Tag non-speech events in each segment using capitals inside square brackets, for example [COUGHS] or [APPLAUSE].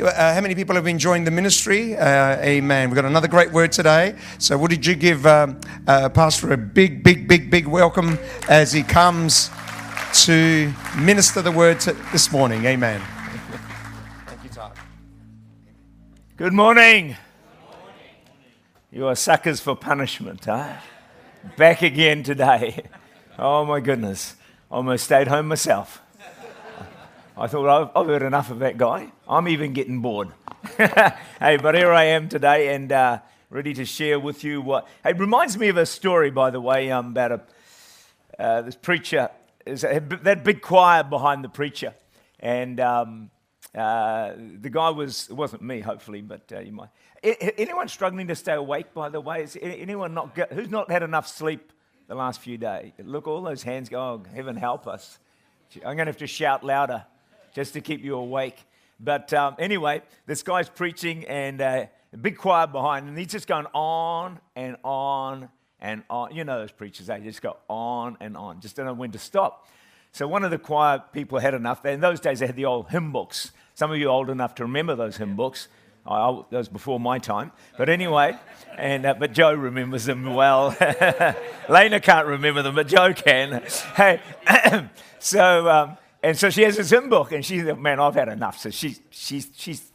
Uh, how many people have been joining the ministry? Uh, amen. We've got another great word today. So, would you give um, uh, Pastor a big, big, big, big welcome as he comes to minister the word to, this morning? Amen. Thank you, Todd. Good morning. You are suckers for punishment, huh? Back again today. [LAUGHS] Oh my goodness. I Almost stayed home myself. I thought, I've, I've, heard enough of that guy. I'm even getting bored. [LAUGHS] hey, but here I am today and uh, ready to share with you what. Hey, it reminds me of a story, by the way, um, about a, uh, this preacher, is that big choir behind the preacher. And um, uh, the guy was, it wasn't me, hopefully, but uh, you might. Anyone struggling to stay awake, by the way? Is anyone not, who's not had enough sleep the last few days? Look, all those hands go, oh, heaven help us. I'm going to have to shout louder just to keep you awake. But um, anyway, this guy's preaching and uh, a big choir behind, and he's just going on and on and on. You know those preachers, they just go on and on, just don't know when to stop. So one of the choir people had enough. In those days, they had the old hymn books. Some of you old enough to remember those hymn books. I, that was before my time. But anyway, and uh, but Joe remembers them well. [LAUGHS] Lena can't remember them, but Joe can. Hey, [COUGHS] so um, and so she has this hymn book, and she's like, man, I've had enough. So she's, she's, she's,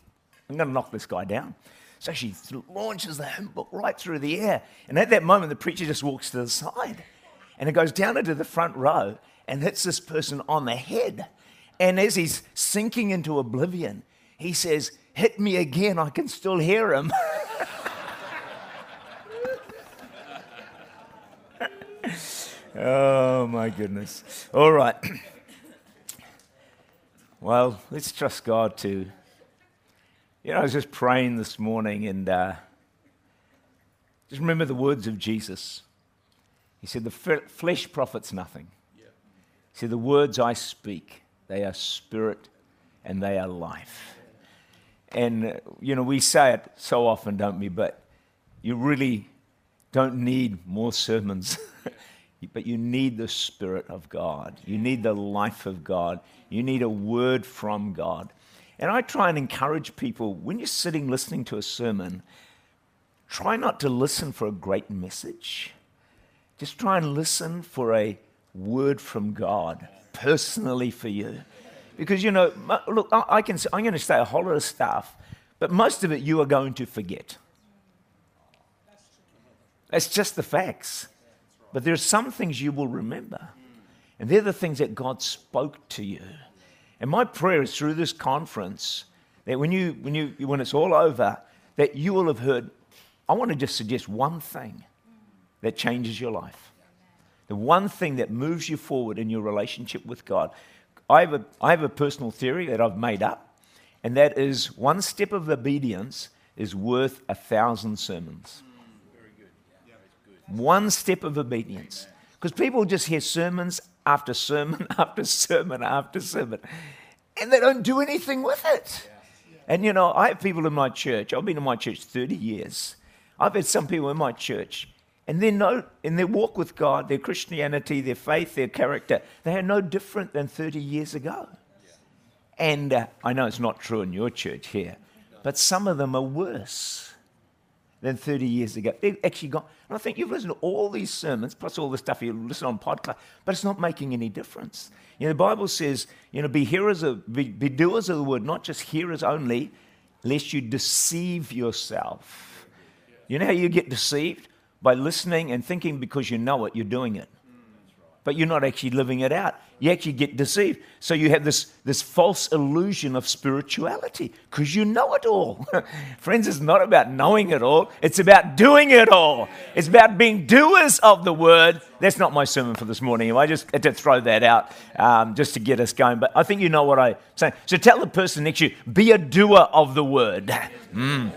I'm going to knock this guy down. So she launches the hymn book right through the air. And at that moment, the preacher just walks to the side. And it goes down into the front row and hits this person on the head. And as he's sinking into oblivion, he says, Hit me again, I can still hear him. [LAUGHS] oh, my goodness. All right. [CLEARS THROAT] Well, let's trust God to. You know, I was just praying this morning and uh, just remember the words of Jesus. He said, The flesh profits nothing. He said, The words I speak, they are spirit and they are life. And, uh, you know, we say it so often, don't we? But you really don't need more sermons. [LAUGHS] but you need the Spirit of God. You need the life of God. You need a word from God. And I try and encourage people when you're sitting listening to a sermon, try not to listen for a great message. Just try and listen for a word from God personally for you. Because, you know, look, I can, I'm going to say a whole lot of stuff, but most of it you are going to forget. That's just the facts. But there are some things you will remember. And they're the things that God spoke to you. And my prayer is through this conference that when, you, when, you, when it's all over, that you will have heard. I want to just suggest one thing that changes your life. The one thing that moves you forward in your relationship with God. I have a, I have a personal theory that I've made up, and that is one step of obedience is worth a thousand sermons one step of obedience. Because people just hear sermons after sermon [LAUGHS] after sermon after sermon, and they don't do anything with it. And you know, I have people in my church, I've been in my church 30 years. I've had some people in my church, and they're no, in their walk with God, their Christianity, their faith, their character, they are no different than 30 years ago. And uh, I know it's not true in your church here, but some of them are worse than 30 years ago. They've actually gone, and I think you've listened to all these sermons, plus all the stuff you listen on podcast, but it's not making any difference. You know, the Bible says, you know, be hearers of, be, be doers of the word, not just hearers only, lest you deceive yourself. You know how you get deceived? By listening and thinking because you know it, you're doing it but you're not actually living it out. You actually get deceived. So you have this, this false illusion of spirituality because you know it all. [LAUGHS] Friends, it's not about knowing it all, it's about doing it all. It's about being doers of the word. That's not my sermon for this morning. I just had to throw that out um, just to get us going. But I think you know what I'm saying. So tell the person next to you be a doer of the word. [LAUGHS] Mm.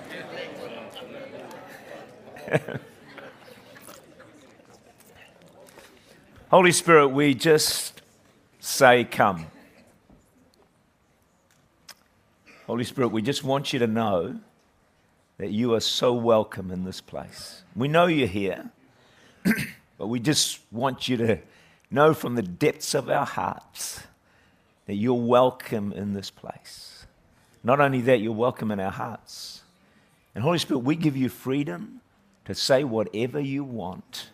[LAUGHS] Holy Spirit, we just say, Come. Holy Spirit, we just want you to know that you are so welcome in this place. We know you're here, [CLEARS THROAT] but we just want you to know from the depths of our hearts that you're welcome in this place. Not only that, you're welcome in our hearts. And Holy Spirit, we give you freedom to say whatever you want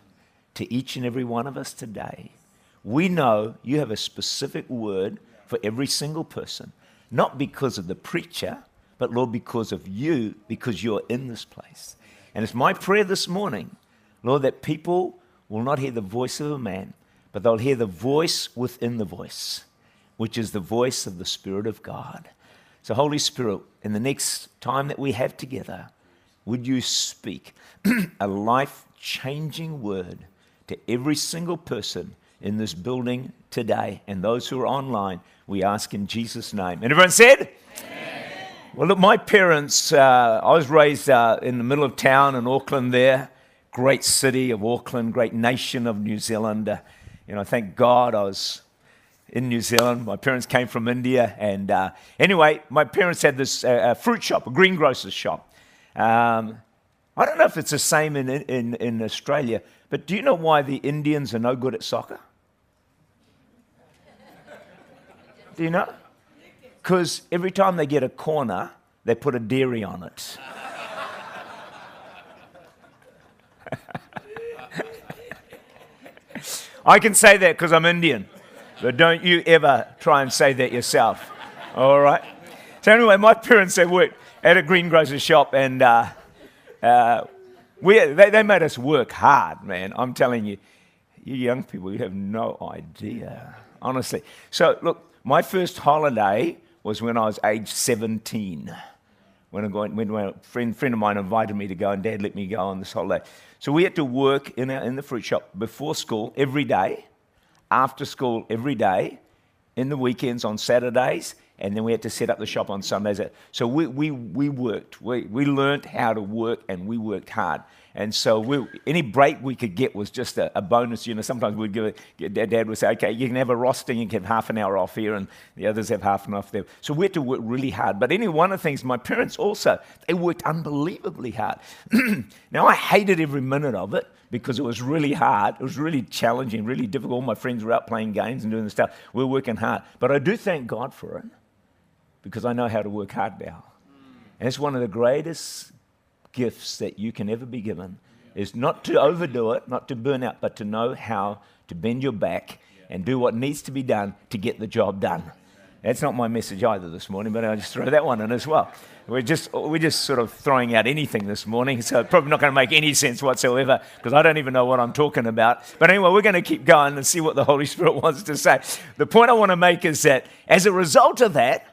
to each and every one of us today. We know you have a specific word for every single person, not because of the preacher, but Lord, because of you, because you're in this place. And it's my prayer this morning, Lord, that people will not hear the voice of a man, but they'll hear the voice within the voice, which is the voice of the Spirit of God. So, Holy Spirit, in the next time that we have together, would you speak [CLEARS THROAT] a life changing word to every single person in this building today and those who are online? We ask in Jesus' name. And everyone said, Amen. Well, look, my parents, uh, I was raised uh, in the middle of town in Auckland there, great city of Auckland, great nation of New Zealand. Uh, you know, thank God I was in New Zealand. My parents came from India. And uh, anyway, my parents had this uh, fruit shop, a greengrocer's shop. Um, I don't know if it's the same in, in, in Australia, but do you know why the Indians are no good at soccer? Do you know? Because every time they get a corner, they put a dairy on it. I can say that because I'm Indian. But don't you ever try and say that yourself. All right? So, anyway, my parents, they worked at a greengrocer's shop and uh, uh, we, they, they made us work hard, man. I'm telling you, you young people, you have no idea, honestly. So, look, my first holiday was when I was age 17. When, I went, when a friend, friend of mine invited me to go, and dad let me go on this holiday. So we had to work in, our, in the fruit shop before school every day after school every day, in the weekends on Saturdays, and then we had to set up the shop on Sundays. So we, we, we worked. We, we learned how to work and we worked hard. And so we, any break we could get was just a, a bonus. You know, sometimes we'd give it, Dad would say, okay, you can have a roster, you can have half an hour off here, and the others have half an hour off there. So we had to work really hard. But anyway, one of the things, my parents also, they worked unbelievably hard. [CLEARS THROAT] now, I hated every minute of it because it was really hard. It was really challenging, really difficult. All my friends were out playing games and doing the stuff. We were working hard. But I do thank God for it because I know how to work hard now. And it's one of the greatest gifts that you can ever be given is not to overdo it, not to burn out, but to know how to bend your back and do what needs to be done to get the job done. That's not my message either this morning, but I'll just throw that one in as well. We're just, we're just sort of throwing out anything this morning, so probably not going to make any sense whatsoever because I don't even know what I'm talking about. But anyway, we're going to keep going and see what the Holy Spirit [LAUGHS] wants to say. The point I want to make is that as a result of that,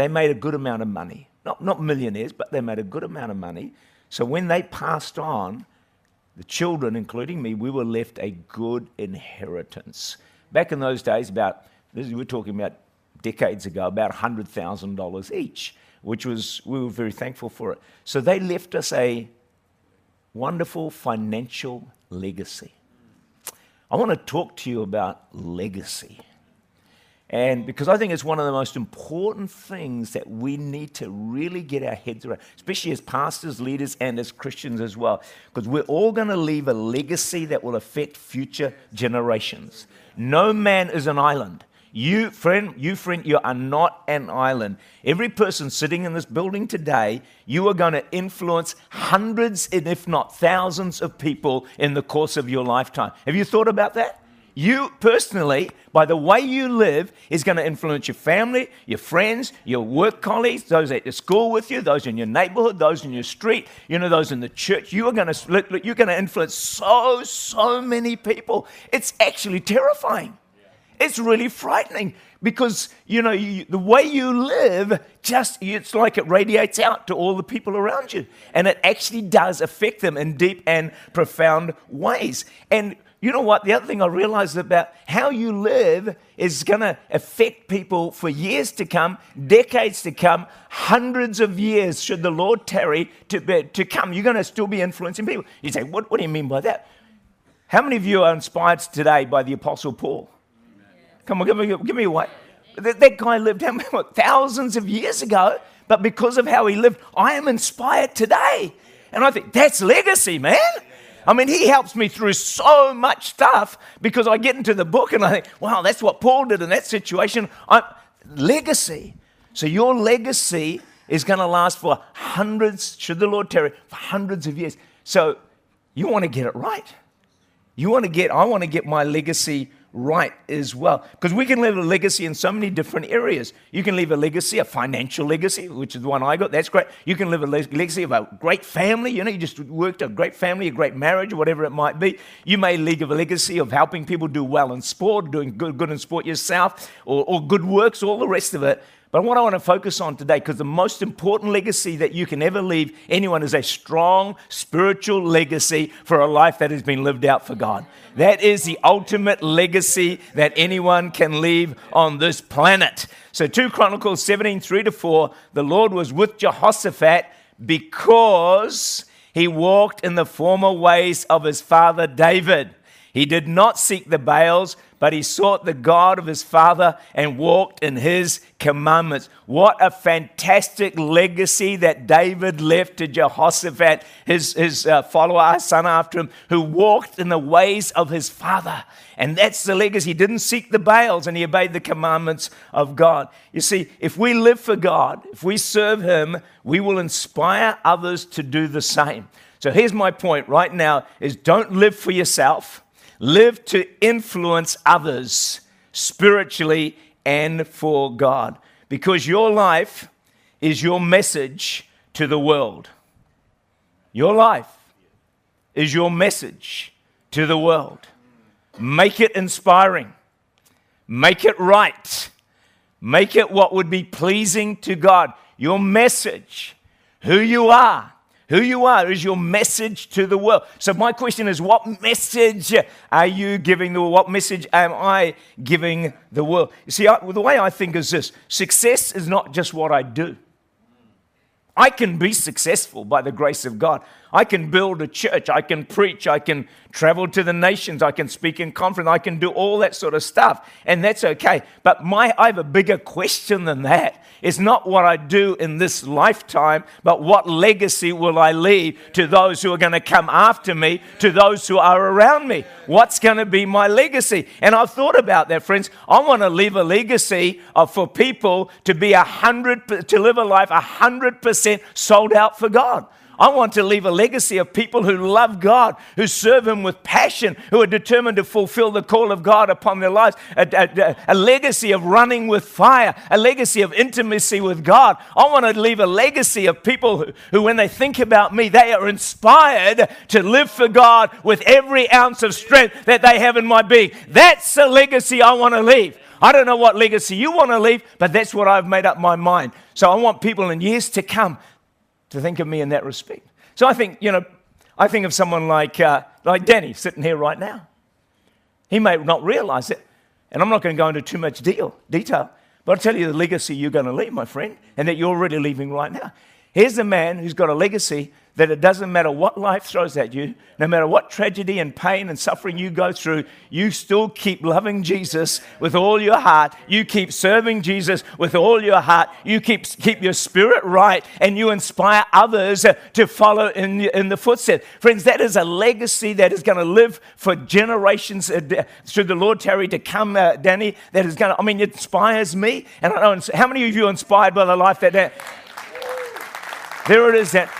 they made a good amount of money. Not, not millionaires, but they made a good amount of money. So when they passed on, the children, including me, we were left a good inheritance. Back in those days, about, we're talking about decades ago, about $100,000 each which was, we were very thankful for it. So they left us a wonderful financial legacy. I want to talk to you about legacy. And because I think it's one of the most important things that we need to really get our heads around, especially as pastors, leaders, and as Christians as well, because we're all going to leave a legacy that will affect future generations. No man is an island. You, friend, you, friend, you are not an island. Every person sitting in this building today, you are going to influence hundreds, if not thousands, of people in the course of your lifetime. Have you thought about that? You personally, by the way you live, is going to influence your family, your friends, your work colleagues, those at the school with you, those in your neighborhood, those in your street, you know, those in the church. You are going to you're going to influence so so many people. It's actually terrifying. It's really frightening because, you know, you, the way you live just, it's like it radiates out to all the people around you. And it actually does affect them in deep and profound ways. And you know what? The other thing I realized about how you live is going to affect people for years to come, decades to come, hundreds of years, should the Lord tarry to, be, to come. You're going to still be influencing people. You say, what, what do you mean by that? How many of you are inspired today by the Apostle Paul? Come on, give me, give me a way. That, that guy lived what, thousands of years ago, but because of how he lived, I am inspired today. And I think that's legacy, man. I mean, he helps me through so much stuff because I get into the book and I think, wow, that's what Paul did in that situation. I'm, legacy. So your legacy is going to last for hundreds, should the Lord tarry, for hundreds of years. So you want to get it right. You want to get, I want to get my legacy right as well. Because we can leave a legacy in so many different areas. You can leave a legacy, a financial legacy, which is the one I got. That's great. You can leave a legacy of a great family. You know, you just worked a great family, a great marriage, whatever it might be. You may leave a legacy of helping people do well in sport, doing good, good in sport yourself, or, or good works, all the rest of it. But what I want to focus on today, because the most important legacy that you can ever leave anyone is a strong spiritual legacy for a life that has been lived out for God. That is the ultimate legacy that anyone can leave on this planet. So 2 Chronicles 17, 3 to 4, the Lord was with Jehoshaphat because he walked in the former ways of his father David. He did not seek the Baals, but he sought the God of his father and walked in his commandments. What a fantastic legacy that David left to Jehoshaphat, his, his uh, follower, son after him, who walked in the ways of his father. And that's the legacy. He didn't seek the Baals and he obeyed the commandments of God. You see, if we live for God, if we serve him, we will inspire others to do the same. So here's my point right now is don't live for yourself Live to influence others spiritually and for God because your life is your message to the world. Your life is your message to the world. Make it inspiring, make it right, make it what would be pleasing to God. Your message, who you are, who you are is your message to the world. So, my question is what message are you giving the world? What message am I giving the world? You see, I, the way I think is this success is not just what I do. I can be successful by the grace of God. I can build a church. I can preach. I can travel to the nations. I can speak in conference. I can do all that sort of stuff. And that's okay. But my, I have a bigger question than that. It's not what I do in this lifetime, but what legacy will I leave to those who are going to come after me, to those who are around me? What's going to be my legacy? And I've thought about that, friends. I want to leave a legacy of, for people to be a hundred, to live a life a hundred percent sold out for God. I want to leave a legacy of people who love God, who serve Him with passion, who are determined to fulfill the call of God upon their lives. A, a, a legacy of running with fire, a legacy of intimacy with God. I want to leave a legacy of people who, who, when they think about me, they are inspired to live for God with every ounce of strength that they have in my being. That's the legacy I want to leave. I don't know what legacy you want to leave, but that's what I've made up my mind. So I want people in years to come to think of me in that respect. So I think, you know, I think of someone like, uh, like Danny sitting here right now. He may not realize it, and I'm not going to go into too much deal, detail, but I'll tell you the legacy you're going to leave, my friend, and that you're already leaving right now. Here's a man who's got a legacy that it doesn't matter what life throws at you, no matter what tragedy and pain and suffering you go through, you still keep loving Jesus with all your heart. You keep serving Jesus with all your heart. You keep, keep your spirit right and you inspire others to follow in, in the footsteps. Friends, that is a legacy that is going to live for generations uh, should the Lord tarry to come, uh, Danny. That is going to, I mean, it inspires me. And I don't know, how many of you are inspired by the life that, that there it is that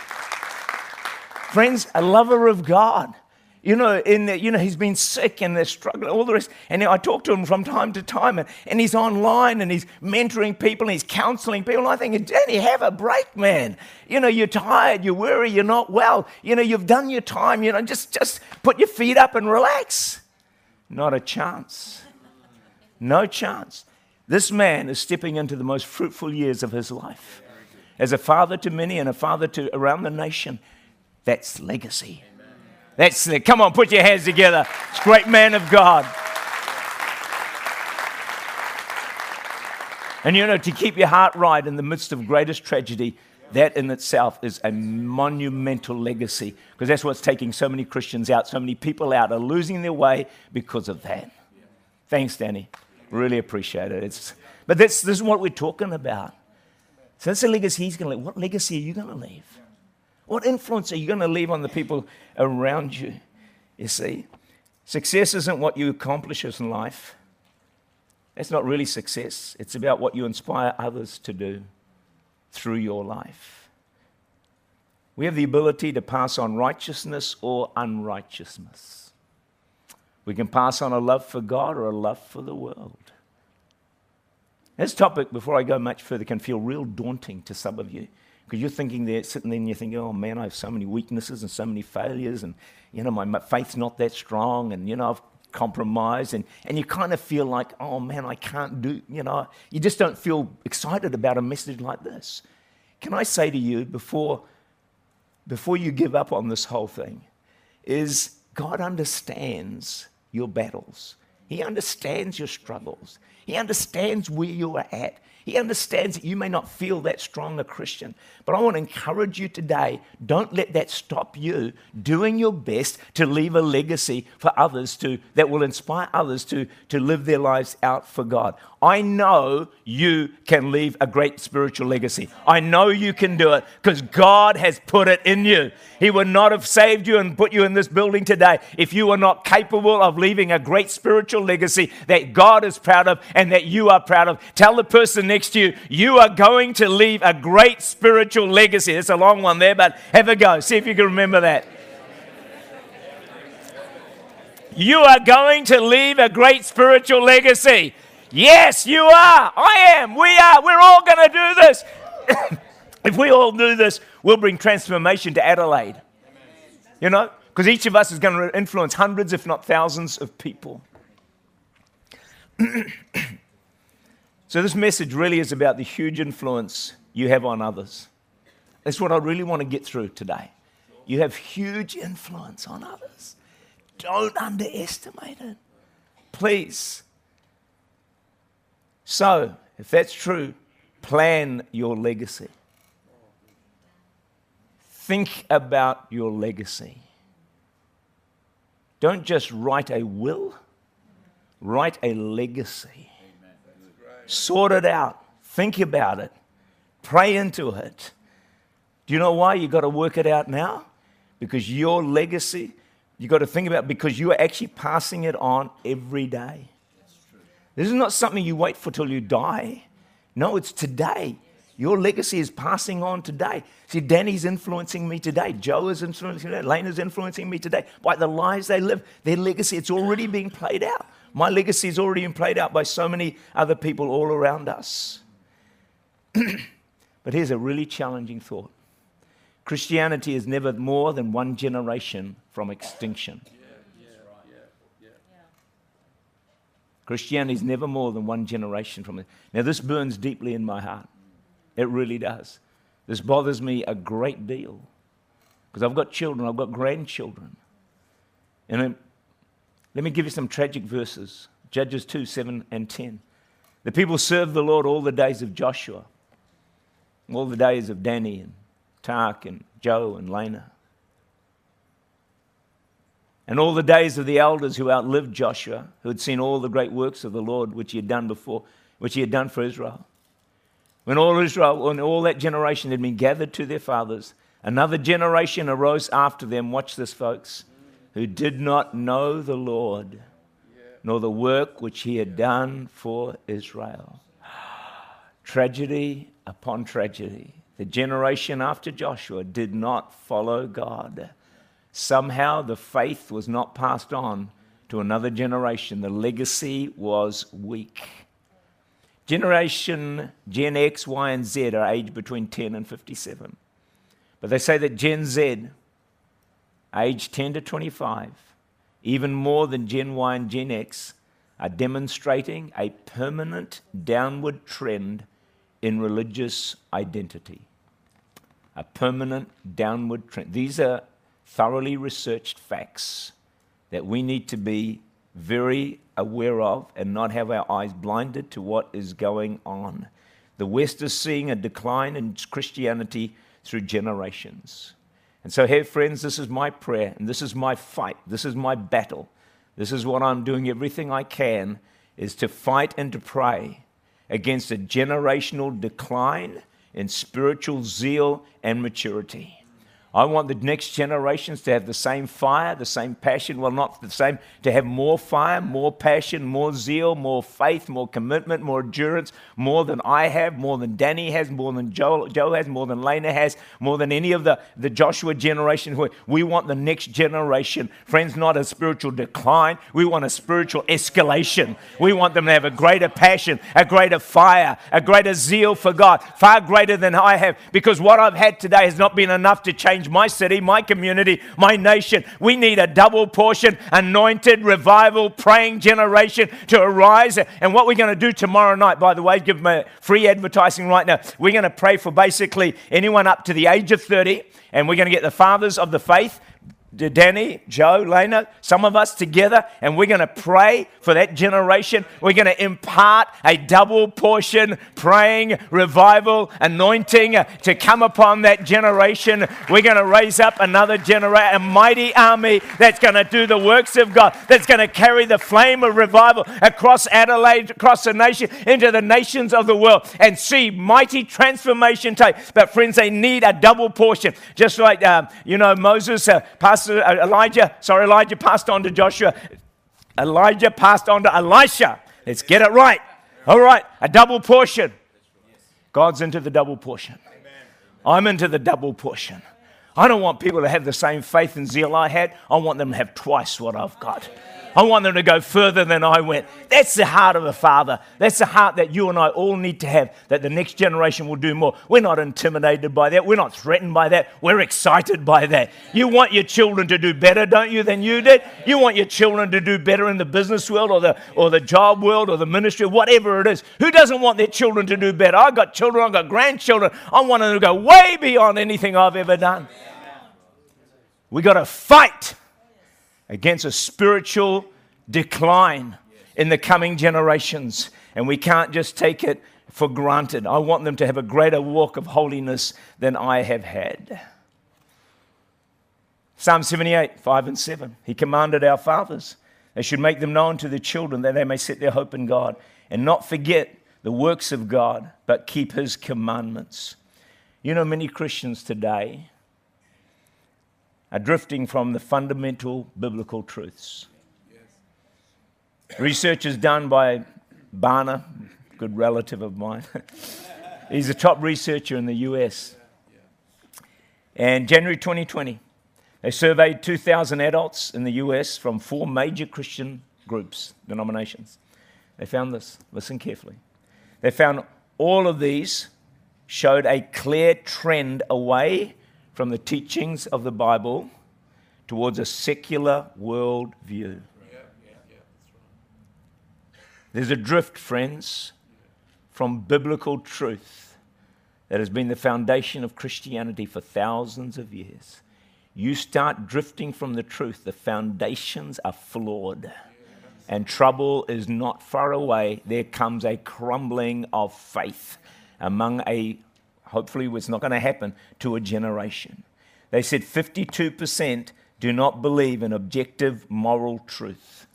Friends, a lover of God. You know, in the, you know, he's been sick and they're struggling, all the rest. And I talk to him from time to time, and, and he's online and he's mentoring people and he's counseling people. And I think, Danny, have a break, man. You know, you're tired, you're weary, you're not well. You know, you've done your time. You know, just just put your feet up and relax. Not a chance. No chance. This man is stepping into the most fruitful years of his life as a father to many and a father to around the nation. That's legacy. That's the, come on, put your hands together. It's great man of God. And you know, to keep your heart right in the midst of greatest tragedy, that in itself is a monumental legacy because that's what's taking so many Christians out. So many people out are losing their way because of that. Thanks, Danny. Really appreciate it. It's, but this is what we're talking about. So that's the legacy he's going to leave. What legacy are you going to leave? What influence are you going to leave on the people around you? You see, success isn't what you accomplish in life. That's not really success. It's about what you inspire others to do. through your life. We have the ability to pass on righteousness or unrighteousness. We can pass on a love for God or a love for the world. This topic, before I go much further, can feel real daunting to some of you because you're thinking there, sitting there, and you're thinking, oh man, I have so many weaknesses and so many failures, and you know, my faith's not that strong, and you know, I've compromised, and, and you kind of feel like, oh man, I can't do, you know, you just don't feel excited about a message like this. Can I say to you before, before you give up on this whole thing, is God understands your battles. He understands your struggles. He understands where you are at. He understands that you may not feel that strong a Christian. But I want to encourage you today don't let that stop you doing your best to leave a legacy for others to, that will inspire others to, to live their lives out for God. I know you can leave a great spiritual legacy. I know you can do it because God has put it in you. He would not have saved you and put you in this building today if you were not capable of leaving a great spiritual legacy that God is proud of and that you are proud of. Tell the person next to you, you are going to leave a great spiritual legacy. It's a long one there, but have a go. See if you can remember that. You are going to leave a great spiritual legacy. Yes, you are. I am. We are. We're all going to do this. [COUGHS] if we all do this, we'll bring transformation to Adelaide. You know? Because each of us is going to influence hundreds, if not thousands, of people. So, this message really is about the huge influence you have on others. That's what I really want to get through today. You have huge influence on others. Don't underestimate it. Please. So, if that's true, plan your legacy. Think about your legacy. Don't just write a will, write a legacy. Sort it out. Think about it. Pray into it. Do you know why You've got to work it out now? Because your legacy, you've got to think about because you are actually passing it on every day. This is not something you wait for till you die. No, it's today. Your legacy is passing on today. See, Danny's influencing me today. Joe is influencing me today. Lane is influencing me today. By the lives they live, their legacy, it's already being played out. My legacy is already being played out by so many other people all around us. [CLEARS THROAT] but here's a really challenging thought Christianity is never more than one generation from extinction. Christianity is never more than one generation from it. Now, this burns deeply in my heart. It really does. This bothers me a great deal because I've got children, I've got grandchildren. And let me give you some tragic verses Judges 2 7 and 10. The people served the Lord all the days of Joshua, all the days of Danny and Tak and Joe and Lena and all the days of the elders who outlived Joshua, who had seen all the great works of the Lord which he had done before, which he had done for Israel. When all Israel, when all that generation had been gathered to their fathers, another generation arose after them. Watch this, folks, who did not know the Lord, nor the work which he had done for Israel. tragedy upon tragedy. The generation after Joshua did not follow God. Somehow the faith was not passed on to another generation. The legacy was weak. Generation Gen X, Y, and Z are aged between 10 and 57. But they say that Gen Z, aged 10 to 25, even more than Gen Y and Gen X, are demonstrating a permanent downward trend in religious identity. A permanent downward trend. These are thoroughly researched facts that we need to be very aware of and not have our eyes blinded to what is going on. The West is seeing a decline in Christianity through generations. And so, here, friends, this is my prayer and this is my fight. This is my battle. This is what I'm doing everything I can is to fight and to pray against a generational decline in spiritual zeal and maturity. I want the next generations to have the same fire, the same passion. Well, not the same, to have more fire, more passion, more zeal, more faith, more commitment, more endurance, more than I have, more than Danny has, more than Joe, Joe has, more than Lena has, more than any of the, the Joshua generation. We want the next generation, friends, not a spiritual decline. We want a spiritual escalation. We want them to have a greater passion, a greater fire, a greater zeal for God, far greater than I have, because what I've had today has not been enough to change change my city, my community, my nation. We need a double portion, anointed, revival, praying generation to arise. And what we're going to do tomorrow night, by the way, give me free advertising right now. We're going to pray for basically anyone up to the age of 30, and we're going to get the fathers of the faith Danny, Joe, Lena, some of us together, and we're going to pray for that generation. We're going to impart a double portion praying, revival, anointing to come upon that generation. We're going to raise up another generation, a mighty army that's going to do the works of God, that's going to carry the flame of revival across Adelaide, across the nation, into the nations of the world, and see mighty transformation take. But, friends, they need a double portion. Just like, um, you know, Moses, uh, Uh, Elijah, sorry, Elijah passed on to Joshua. Elijah passed on to Elisha. Let's get it right. All right, a double portion. God's into the double portion. I'm into the double portion. I don't want people to have the same faith and zeal I had. I want them to have twice what I've got. I want them to go further than I went. That's the heart of a father. That's the heart that you and I all need to have, that the next generation will do more. We're not intimidated by that. We're not threatened by that. We're excited by that. You want your children to do better, don't you, than you did? You want your children to do better in the business world or the, or the job world or the ministry, whatever it is. Who doesn't want their children to do better? I've got children, I've got grandchildren. I want them to go way beyond anything I've ever done. We've got to fight against a spiritual decline in the coming generations. And we can't just take it for granted. I want them to have a greater walk of holiness than I have had. Psalm 78, 5 and 7. He commanded our fathers, they should make them known to their children that they may set their hope in God and not forget the works of God, but keep his commandments. You know, many Christians today are drifting from the fundamental biblical truths. Research is done by Barna, good relative of mine. [LAUGHS] He's a top researcher in the US. And January 2020, they surveyed 2,000 adults in the US from four major Christian groups, denominations. They found this. Listen carefully. They found all of these showed a clear trend away from the teachings of the Bible towards a secular worldview. There's a drift, friends, from biblical truth that has been the foundation of Christianity for thousands of years. You start drifting from the truth, the foundations are flawed. And trouble is not far away. There comes a crumbling of faith among a hopefully it's not going to happen to a generation. They said 52% do not believe in objective moral truth.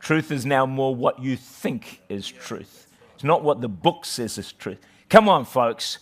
Truth is now more what you think is truth. It's not what the book says is truth. Come on, folks.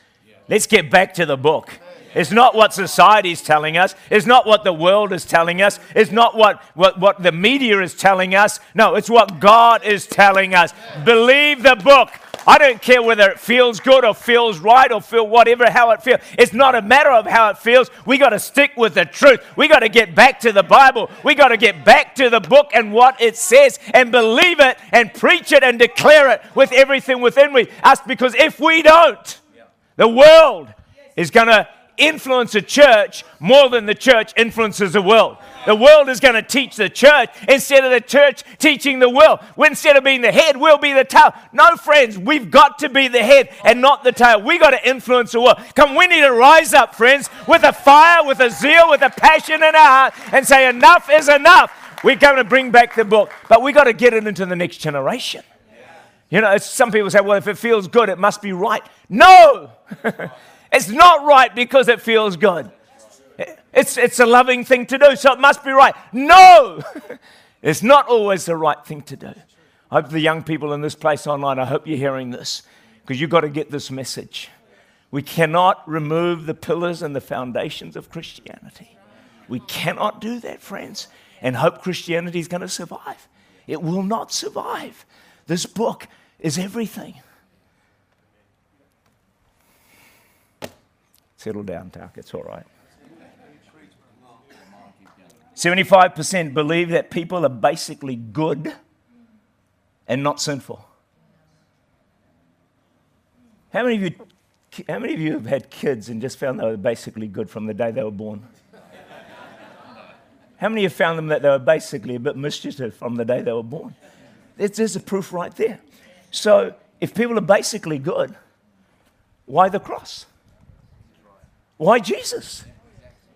Let's get back to the book. It's not what society is telling us. It's not what the world is telling us. It's not what, what, what the media is telling us. No, it's what God is telling us. Believe the book. I don't care whether it feels good or feels right or feel whatever, how it feels. It's not a matter of how it feels. We got to stick with the truth. We got to get back to the Bible. We got to get back to the book and what it says and believe it and preach it and declare it with everything within we us. Because if we don't, the world is going to influence a church more than the church influences the world. The world is going to teach the church instead of the church teaching the world. Instead of being the head, we'll be the tail. No, friends, we've got to be the head and not the tail. We've got to influence the world. Come, we need to rise up, friends, with a fire, with a zeal, with a passion in our heart and say, enough is enough. We're going to bring back the book, but we've got to get it into the next generation. You know, some people say, well, if it feels good, it must be right. No! [LAUGHS] It's not right because it feels good. It's, it's a loving thing to do, so it must be right. No! [LAUGHS] it's not always the right thing to do. I hope the young people in this place online, I hope you're hearing this because you've got to get this message. We cannot remove the pillars and the foundations of Christianity. We cannot do that, friends, and hope Christianity is going to survive. It will not survive. This book is everything. Settle down, Tuck. It's all right. 75% believe that people are basically good and not sinful. How many of you, how many of you have had kids and just found they were basically good from the day they were born? How many have found them that they were basically a bit mischievous from the day they were born? There's, there's a proof right there. So, if people are basically good, why the cross? Why Jesus?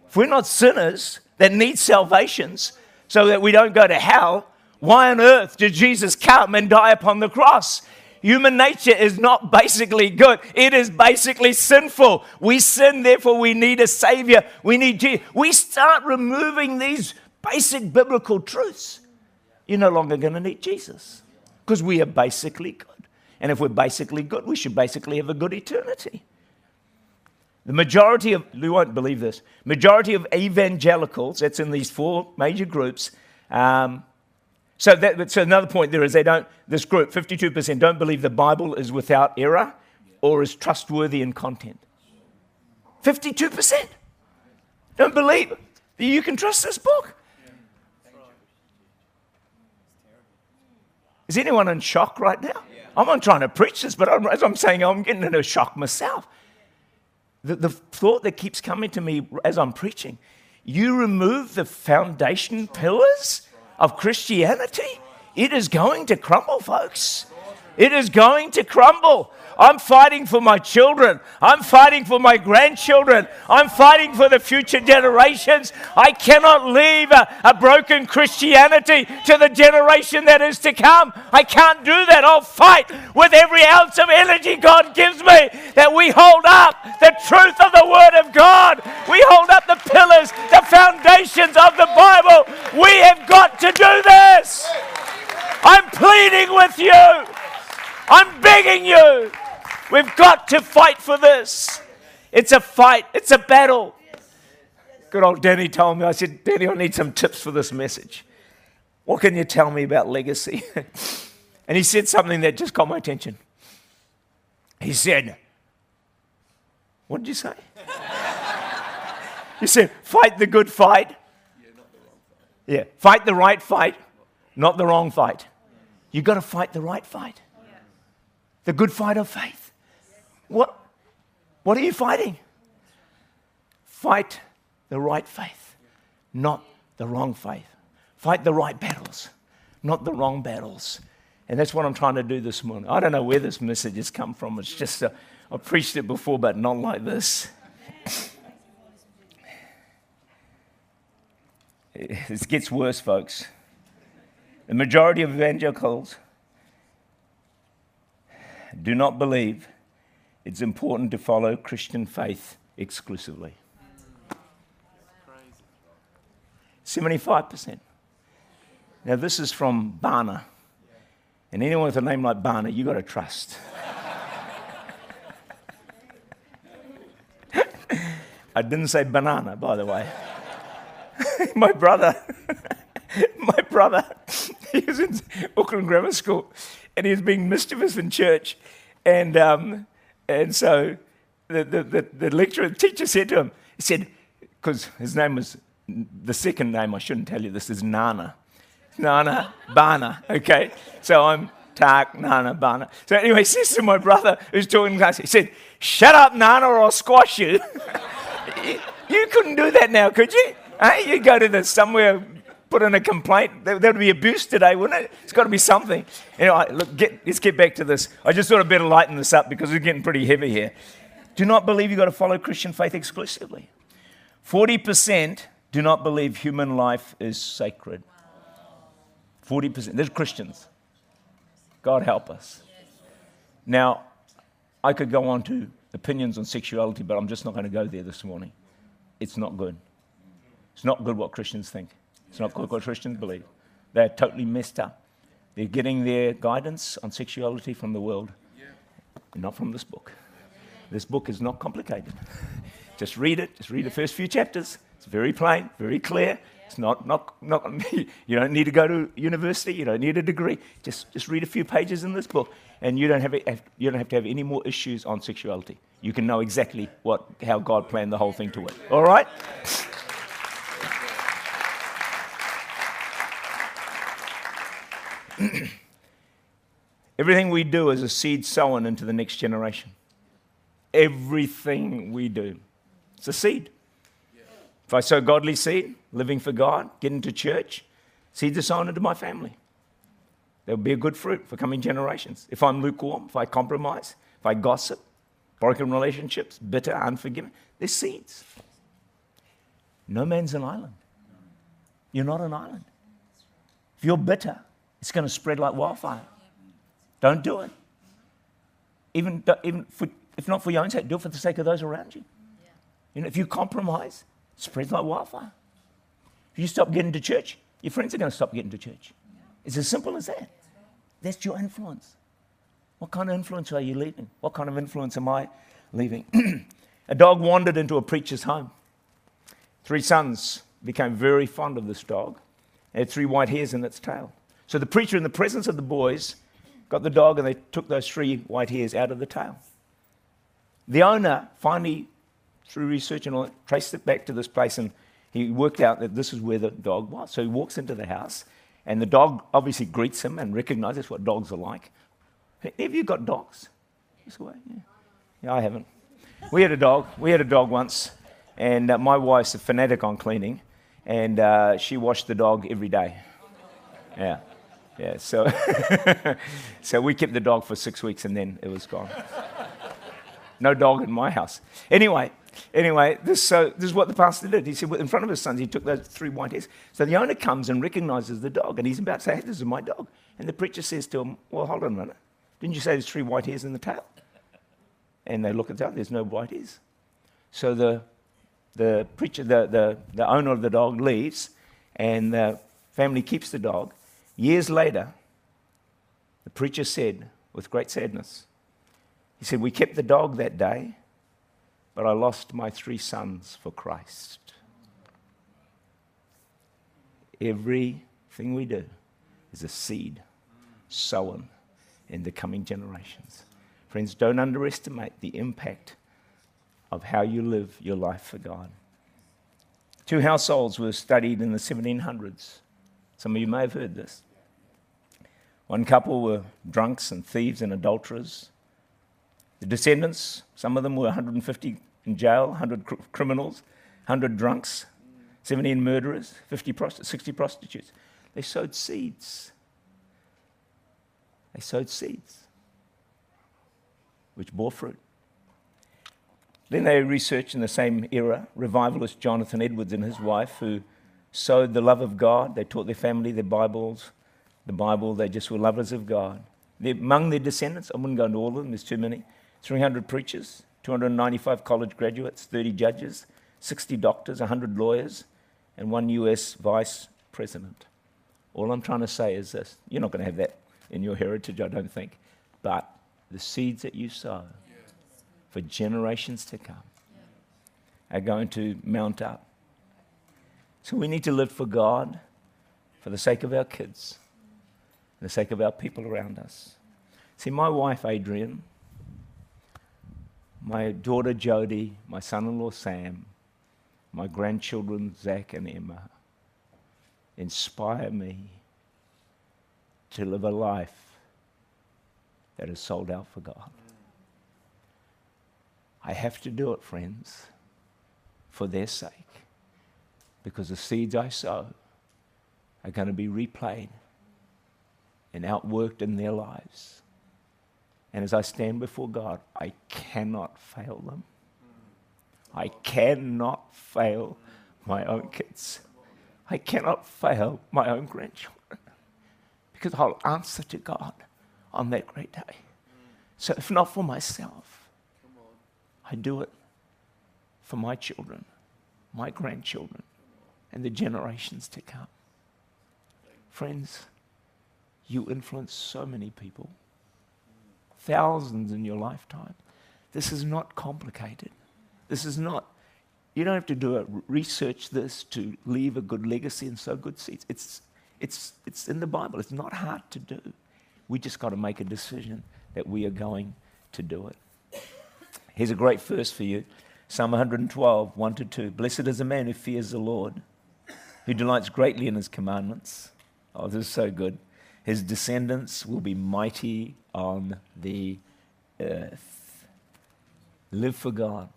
If we're not sinners that need salvations so that we don't go to hell, why on earth did Jesus come and die upon the cross? Human nature is not basically good. It is basically sinful. We sin, therefore, we need a Savior. We need Jesus. We start removing these basic biblical truths. You're no longer going to need Jesus because we are basically good. And if we're basically good, we should basically have a good eternity. The majority of, you won't believe this, majority of evangelicals, that's in these four major groups, um, so, that, so another point there is they don't, this group, 52%, don't believe the Bible is without error or is trustworthy in content. 52% don't believe that you can trust this book. Is anyone in shock right now? I'm not trying to preach this, but I'm, as I'm saying, I'm getting in a shock myself. The, the thought that keeps coming to me as I'm preaching you remove the foundation pillars of Christianity, it is going to crumble, folks. It is going to crumble. I'm fighting for my children. I'm fighting for my grandchildren. I'm fighting for the future generations. I cannot leave a, a, broken Christianity to the generation that is to come. I can't do that. I'll fight with every ounce of energy God gives me that we hold up the truth of the Word of God. We hold up the pillars, the foundations of the Bible. We have got to do this. I'm pleading with you. I'm begging you. We've got to fight for this. It's a fight, it's a battle. Good old Danny told me, I said, Danny, I need some tips for this message. What can you tell me about legacy? [LAUGHS] and he said something that just caught my attention. He said, What did you say? [LAUGHS] he said, Fight the good fight. Yeah, fight the right fight, not the wrong fight. You've got to fight the right fight, the good fight of faith. What, what are you fighting? Fight the right faith, not the wrong faith. Fight the right battles, not the wrong battles. And that's what I'm trying to do this morning. I don't know where this message has come from. It's just, uh, I've preached it before, but not like this. it gets worse, folks. The majority of evangelicals do not believe it's important to follow Christian faith exclusively. 75%. Now, this is from Barna. And anyone with a name like Barna, you've got to trust. [LAUGHS] I didn't say banana, by the way. [LAUGHS] my brother, [LAUGHS] my brother, he was in Auckland Grammar School and he was being mischievous in church. And um, and so the, the, the, the lecturer, the teacher said to him, he said, because his name was, the second name, I shouldn't tell you this, is Nana. Nana Bana, okay? So I'm Tak, Nana, Bana. So anyway, says to my brother who's talking class, he said, shut up, Nana, or I'll squash you. you, [LAUGHS] you couldn't do that now, could you? Hey, you go to the somewhere put in a complaint. That, would be abuse today, wouldn't it? It's got to be something. Anyway, look, get, let's get back to this. I just thought I'd better lighten this up because it's getting pretty heavy here. Do not believe you've got to follow Christian faith exclusively. 40% do not believe human life is sacred. 40%. There's Christians. God help us. Now, I could go on to opinions on sexuality, but I'm just not going to go there this morning. It's not good. It's not good what Christians think. It's not what Christians believe. They're totally messed up. They're getting their guidance on sexuality from the world, not from this book. This book is not complicated. [LAUGHS] just read it, just read the first few chapters. It's very plain, very clear. It's not, not, not, [LAUGHS] you don't need to go to university, you don't need a degree. Just, just read a few pages in this book, and you don't, have, you don't have to have any more issues on sexuality. You can know exactly what, how God planned the whole thing to work. All right? [CLEARS THROAT] Everything we do is a seed sown into the next generation. Everything we do. It's a seed. If I sow godly seed, living for God, getting to church, seeds are sown into my family. There'll be a good fruit for coming generations. If I'm lukewarm, if I compromise, if I gossip, broken relationships, bitter, unforgiving, there's seeds. No man's an island. You're not an island. If you're bitter, it's going to spread like wildfire. Don't do it. Even, even for, if not for your own sake, do it for the sake of those around you. You know, if you compromise, it spreads like wildfire. If you stop getting to church, your friends are going to stop getting to church. It's as simple as that. That's your influence. What kind of influence are you leaving? What kind of influence am I leaving? [CLEARS THROAT] a dog wandered into a preacher's home. Three sons became very fond of this dog. It had three white hairs in its tail. So the preacher, in the presence of the boys, got the dog and they took those three white hairs out of the tail. The owner finally, through research and all, traced it back to this place and he worked out that this is where the dog was. So he walks into the house and the dog obviously greets him and recognizes what dogs are like. Have you got dogs? Yeah. yeah, I haven't. We had a dog. We had a dog once, and uh, my wife's a fanatic on cleaning, and uh, she washed the dog every day. Yeah. Yeah, so, [LAUGHS] so we kept the dog for six weeks and then it was gone. No dog in my house. Anyway, anyway, this, so this is what the pastor did. He said, in front of his sons, he took those three white hairs. So the owner comes and recognizes the dog, and he's about to say, hey, this is my dog. And the preacher says to him, well, hold on a minute. Didn't you say there's three white hairs in the tail? And they look at that, there's no white hairs. So the, the preacher, the, the, the owner of the dog leaves, and the family keeps the dog. Years later, the preacher said, with great sadness, he said, We kept the dog that day, but I lost my three sons for Christ. Everything we do is a seed sown in the coming generations. Friends, don't underestimate the impact of how you live your life for God. Two households were studied in the 1700s. Some of you may have heard this. One couple were drunks and thieves and adulterers. The descendants, some of them were 150 in jail, 100 cr- criminals, 100 drunks, 17 murderers, 50 prost- 60 prostitutes. They sowed seeds. They sowed seeds, which bore fruit. Then they researched in the same era, revivalist Jonathan Edwards and his wife, who sowed the love of God. They taught their family their Bibles, the Bible. They just were lovers of God. They're among their descendants, I wouldn't go into all of them, there's too many. 300 preachers, 295 college graduates, 30 judges, 60 doctors, 100 lawyers, and one US vice president. All I'm trying to say is this you're not going to have that in your heritage, I don't think, but the seeds that you sow for generations to come are going to mount up. So we need to live for God for the sake of our kids, the sake of our people around us. See, my wife, Adrian, my daughter, Jody, my son in law, Sam, my grandchildren, Zach and Emma, inspire me to live a life that is sold out for God. I have to do it, friends, for their sake, because the seeds I sow are going to be replayed and outworked in their lives. And as I stand before God, I cannot fail them. I cannot fail my own kids. I cannot fail my own grandchildren because I'll answer to God on that great day. So, if not for myself, I do it for my children, my grandchildren, and the generations to come. Friends, you influence so many people, thousands in your lifetime. This is not complicated. This is not, you don't have to do a research this to leave a good legacy and sow good seeds. It's, it's, it's in the Bible. It's not hard to do. We just got to make a decision that we are going to do it. Here's a great verse for you Psalm 112, 1 to 2. Blessed is a man who fears the Lord, who delights greatly in his commandments. Oh, this is so good. His descendants will be mighty on the earth. Live for God.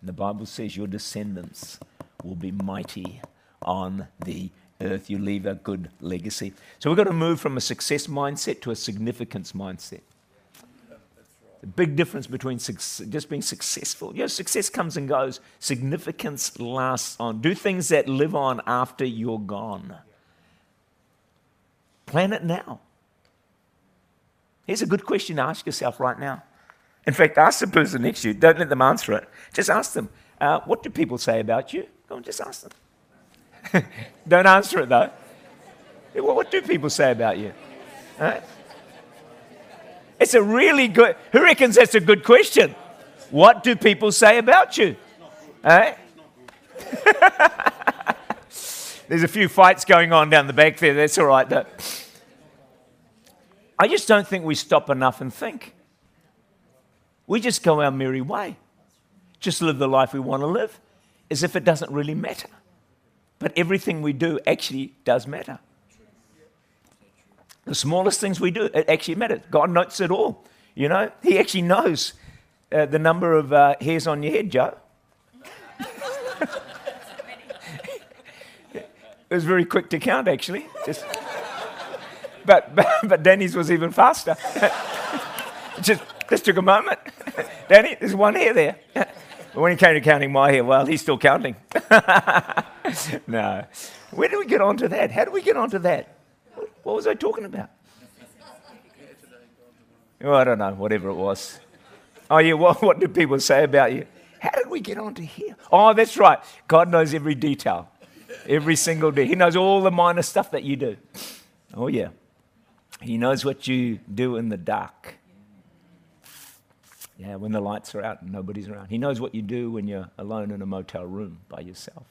And the Bible says your descendants will be mighty on the earth. You leave a good legacy. So we've got to move from a success mindset to a significance mindset. The big difference between just being successful. You success comes and goes. Significance lasts on. Do things that live on after you're gone. Plan it now. Here's a good question to ask yourself right now. In fact, ask the person next to you. Don't let them answer it. Just ask them, uh, what do people say about you? Go on, just ask them. [LAUGHS] Don't answer it though. What do people say about you? Right? It's a really good, who reckons that's a good question? What do people say about you? Right? [LAUGHS] There's a few fights going on down the back there. That's all right. I just don't think we stop enough and think. We just go our merry way. Just live the life we want to live as if it doesn't really matter. But everything we do actually does matter. The smallest things we do, it actually matters. God notes it all. You know, He actually knows uh, the number of uh, hairs on your head, Joe. It was very quick to count, actually. Just, but, but, [LAUGHS] but Danny's was even faster. [LAUGHS] just, just took a moment. [LAUGHS] Danny, there's one hair there. But when he came to counting my hair, well, he's still counting. no. Where did we get onto that? How did we get onto that? What was I talking about? Oh, I don't know, whatever it was. Oh, yeah, what, what do people say about you? How did we get onto here? Oh, that's right. God knows every detail, every single day. He knows all the minor stuff that you do. Oh, yeah. He knows what you do in the dark. Yeah, when the lights are out and nobody's around. He knows what you do when you're alone in a motel room by yourself.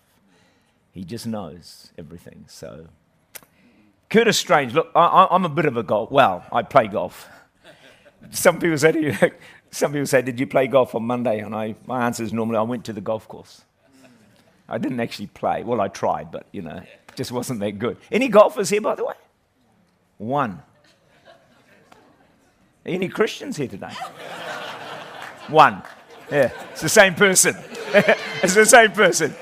He just knows everything. So Curtis Strange, look, I, am a bit of a golf. Well, I play golf. Some people say to you, [LAUGHS] some people say, "Did you play golf on Monday?" And I, my answer is normally, "I went to the golf course." I didn't actually play. Well, I tried, but you know, just wasn't that good. Any golfers here, by the way? One. Any Christians here today? One. Yeah, it's the same person. [LAUGHS] it's the same person.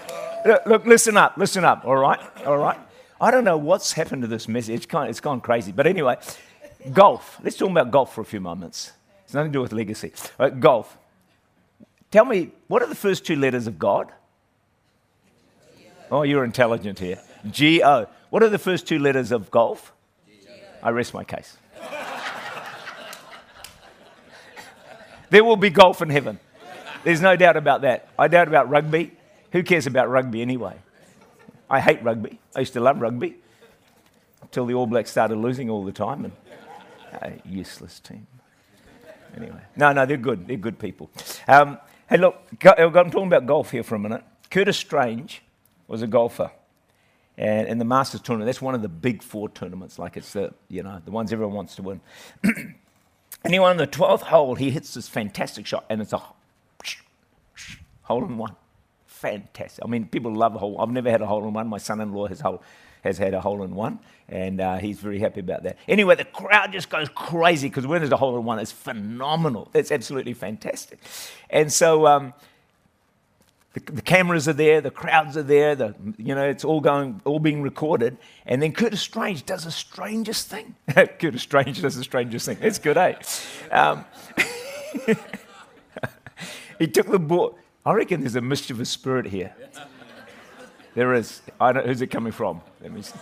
Look, look, listen up, listen up, all right? All right? I don't know what's happened to this message. It's, of, it's gone crazy. But anyway, golf. Let's talk about golf for a few moments. It's nothing to do with legacy. Right, golf. Tell me, what are the first two letters of God? Oh, you're intelligent here. G O. What are the first two letters of golf? I rest my case. there will be golf in heaven. There's no doubt about that. I doubt about rugby. Who cares about rugby anyway? I hate rugby. I used to love rugby until the All Blacks started losing all the time. And a useless team. Anyway, no, no, they're good. They're good people. Um, hey, look, I'm talking about golf here for a minute. Curtis Strange was a golfer. And in the Masters tournament, that's one of the big four tournaments. Like it's the, you know, the ones everyone wants to win. [CLEARS THROAT] won on the 12th hole. He hits this fantastic shot, and it's a [SNIFFS] hole in one fantastic. I mean, people love a hole. I've never had a hole in one. My son-in-law has, hole, has had a hole in one, and uh, he's very happy about that. Anyway, the crowd just goes crazy because when there's a hole in one, it's phenomenal. It's absolutely fantastic. And so um, the, the, cameras are there, the crowds are there, the, you know, it's all going, all being recorded. And then Curtis Strange does the strangest thing. [LAUGHS] Curtis Strange does the strangest thing. It's good, eh? Um, [LAUGHS] he took the ball. I reckon there's a mischievous spirit here. There is. I don't, who's it coming from? Let me see.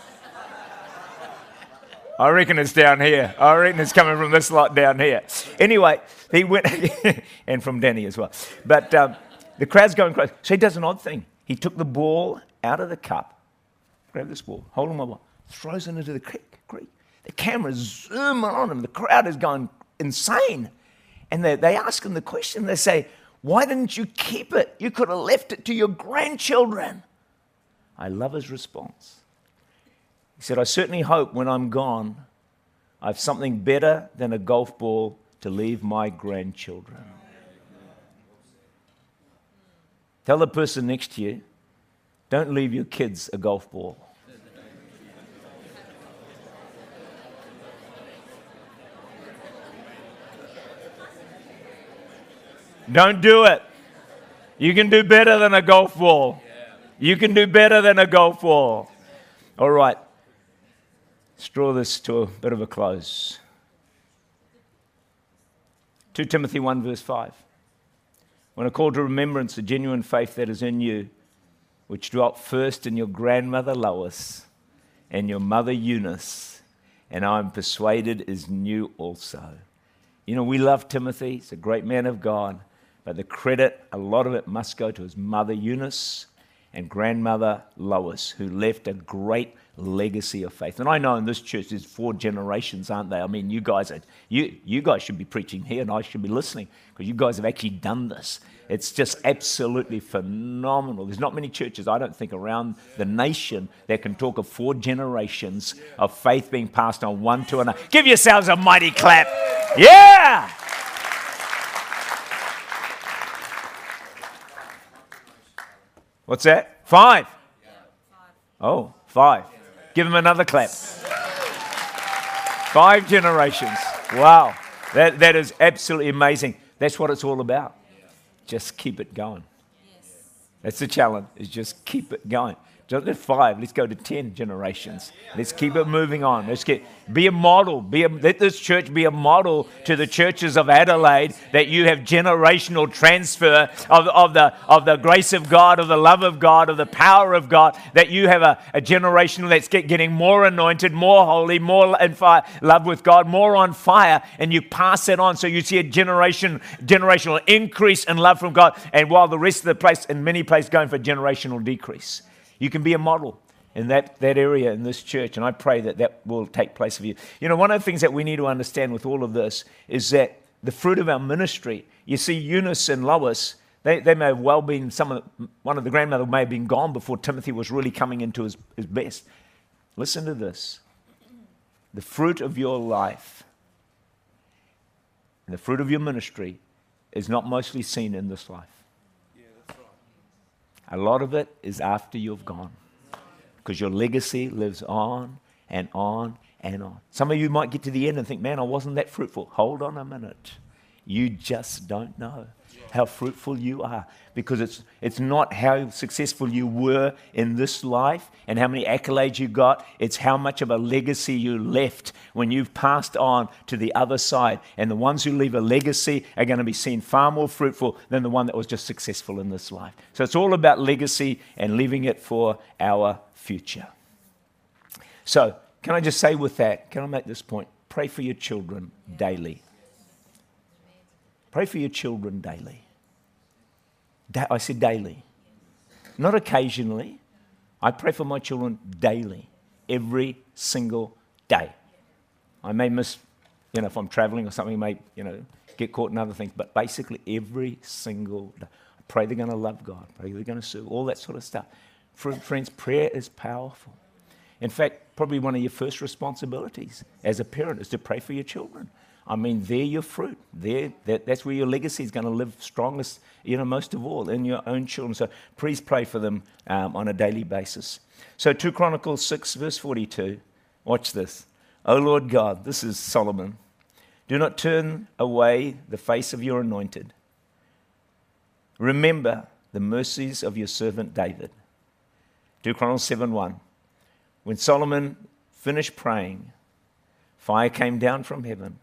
I reckon it's down here. I reckon it's coming from this lot down here. Anyway, he went, [LAUGHS] and from Danny as well. But um, the crowd's going crazy. So he does an odd thing. He took the ball out of the cup, grab this ball, hold on my ball, throws it into the creek. creek. The camera's zooming on him. The crowd is going insane. And they, they ask him the question. They say, Why didn't you keep it? You could have left it to your grandchildren. I love his response. He said, I certainly hope when I'm gone, I have something better than a golf ball to leave my grandchildren. Tell the person next to you, don't leave your kids a golf ball. Don't do it. You can do better than a golf ball. You can do better than a golf ball. All right. Let's draw this to a bit of a close. 2 Timothy 1, verse 5. When I call to remembrance the genuine faith that is in you, which dwelt first in your grandmother Lois and your mother Eunice, and I'm persuaded is new also. You know, we love Timothy, he's a great man of God. But the credit, a lot of it must go to his mother Eunice and grandmother Lois, who left a great legacy of faith. And I know in this church there's four generations, aren't they? I mean, you guys are, you, you guys should be preaching here and I should be listening because you guys have actually done this. It's just absolutely phenomenal. There's not many churches, I don't think, around the nation that can talk of four generations of faith being passed on one to another. Give yourselves a mighty clap. Yeah! What's that? Five. Oh, five. Give him another clap. Five generations. Wow. That, that is absolutely amazing. That's what it's all about. Just keep it going. That's the challenge, is just keep it going. Don't let five, let's go to 10 generations. Let's keep it moving on. Let's get, be a model. Be a, let this church be a model to the churches of Adelaide that you have generational transfer of, of, the, of the grace of God, of the love of God, of the power of God, that you have a, a generation that's get, getting more anointed, more holy, more in fire, love with God, more on fire, and you pass it on. So you see a generation, generational increase in love from God, and while the rest of the place, in many places, going for generational decrease. You can be a model in that, that area in this church, and I pray that that will take place for you. You know, one of the things that we need to understand with all of this is that the fruit of our ministry, you see, Eunice and Lois, they, they may have well been, some of the, one of the grandmother may have been gone before Timothy was really coming into his, his best. Listen to this the fruit of your life and the fruit of your ministry is not mostly seen in this life. A lot of it is after you've gone because your legacy lives on and on and on. Some of you might get to the end and think, man, I wasn't that fruitful. Hold on a minute. You just don't know how fruitful you are because it's, it's not how successful you were in this life and how many accolades you got. It's how much of a legacy you left when you've passed on to the other side. And the ones who leave a legacy are going to be seen far more fruitful than the one that was just successful in this life. So it's all about legacy and leaving it for our future. So, can I just say with that, can I make this point? Pray for your children daily. Pray for your children daily. Da- I said daily, not occasionally. I pray for my children daily, every single day. I may miss, you know, if I'm traveling or something, I may, you know, get caught in other things, but basically every single day. I pray they're going to love God, pray they're going to serve, all that sort of stuff. Friends, prayer is powerful. In fact, probably one of your first responsibilities as a parent is to pray for your children. I mean, they're your fruit. They're, that, that's where your legacy is going to live strongest, you know, most of all, in your own children. So please pray for them um, on a daily basis. So 2 Chronicles 6, verse 42. Watch this. O Lord God, this is Solomon. Do not turn away the face of your anointed. Remember the mercies of your servant David. 2 Chronicles 7 1. When Solomon finished praying, fire came down from heaven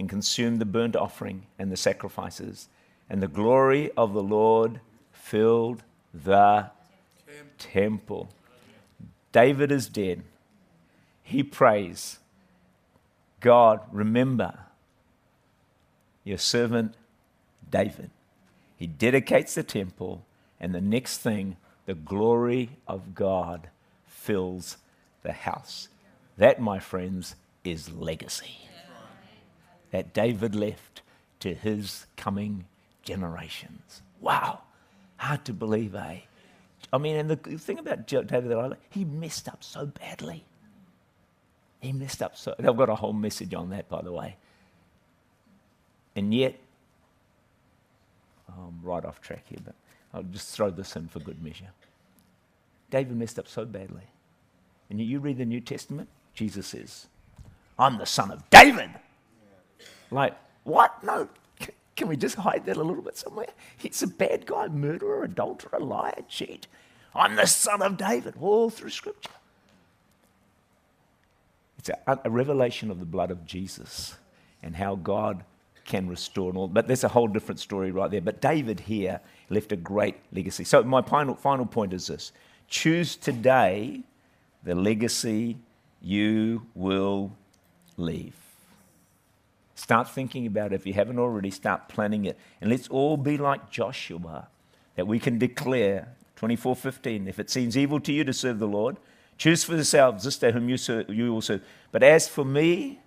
and consumed the burnt offering and the sacrifices. And the glory of the Lord filled the temple. David is dead. He prays, God, remember your servant David. He dedicates the temple, and the next thing, the glory of God fills the house. That, my friends, is legacy that David left to his coming generations. Wow. Hard to believe, eh? I mean, and the thing about David that I like, he messed up so badly. He messed up so. I've got a whole message on that, by the way. And yet, I'm right off track here, but I'll just throw this in for good measure. David messed up so badly. And you read the New Testament, Jesus says, I'm the son of David. Like, what? No. Can we just hide that a little bit somewhere? He's a bad guy, murderer, adulterer, liar, cheat. I'm the son of David, all through Scripture. It's a, a revelation of the blood of Jesus and how God can restore and all. But there's a whole different story right there. But David here left a great legacy. So my final, final point is this choose today the legacy you will leave. Start thinking about it. If you haven't already, start planning it. And let's all be like Joshua, that we can declare 24:15, if it seems evil to you to serve the Lord, choose for yourselves this day whom you, serve, you will serve. But as for me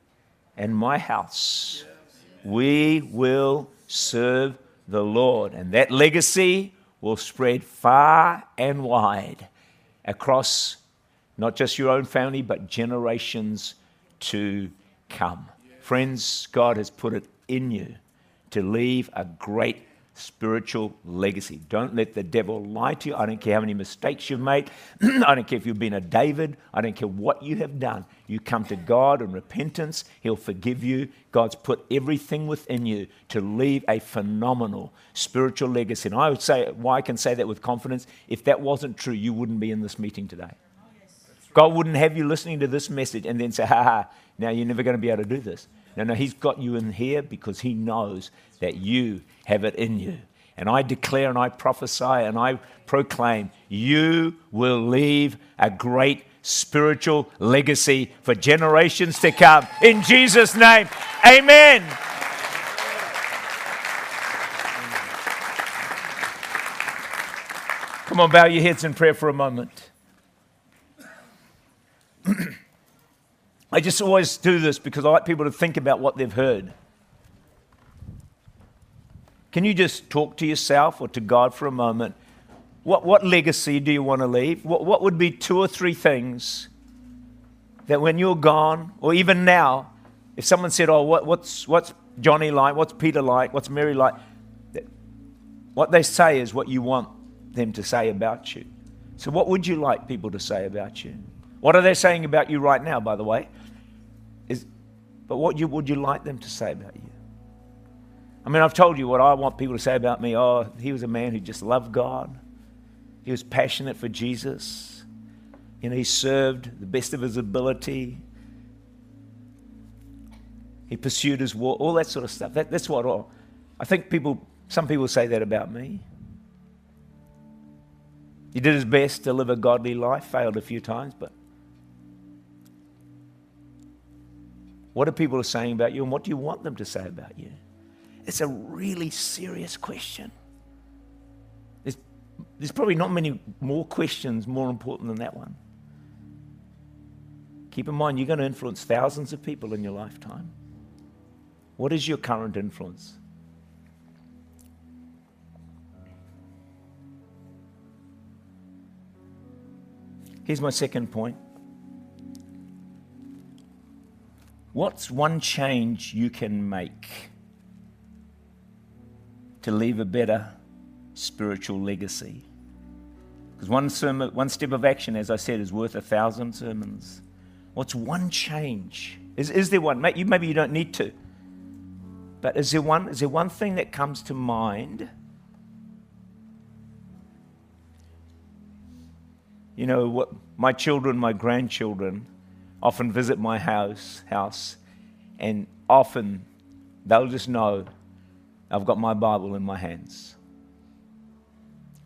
and my house, we will serve the Lord. And that legacy will spread far and wide across not just your own family, but generations to come. Friends, God has put it in you to leave a great spiritual legacy. Don't let the devil lie to you. I don't care how many mistakes you've made. [CLEARS THROAT] I don't care if you've been a David. I don't care what you have done. You come to God in repentance, He'll forgive you. God's put everything within you to leave a phenomenal spiritual legacy. And I would say, why I can say that with confidence, if that wasn't true, you wouldn't be in this meeting today. Oh, God wouldn't have you listening to this message and then say, ha ha, now you're never going to be able to do this. No, no, He's got you in here because He knows that you have it in you. And I declare and I prophesy and I proclaim you will leave a great spiritual legacy for generations to come. In Jesus' name, amen. Come on, bow your heads in prayer for a moment. I just always do this because I like people to think about what they've heard. Can you just talk to yourself or to God for a moment? What, what legacy do you want to leave? What, what would be two or three things that when you're gone, or even now, if someone said, Oh, what, what's, what's Johnny like? What's Peter like? What's Mary like? What they say is what you want them to say about you. So, what would you like people to say about you? What are they saying about you right now, by the way? But what you, would you like them to say about you? I mean, I've told you what I want people to say about me. Oh, he was a man who just loved God. He was passionate for Jesus. You know, he served the best of his ability. He pursued his war, all that sort of stuff. That, that's what I think people, some people say that about me. He did his best to live a godly life, failed a few times, but What are people saying about you, and what do you want them to say about you? It's a really serious question. There's, there's probably not many more questions more important than that one. Keep in mind, you're going to influence thousands of people in your lifetime. What is your current influence? Here's my second point What's one change you can make to leave a better spiritual legacy? Because one, sermon, one step of action, as I said, is worth a thousand sermons. What's one change? Is, is there one? Maybe you don't need to. But is there one? Is there one thing that comes to mind? You know what? My children, my grandchildren, often visit my house, house, and often they'll just know I've got my Bible in my hands,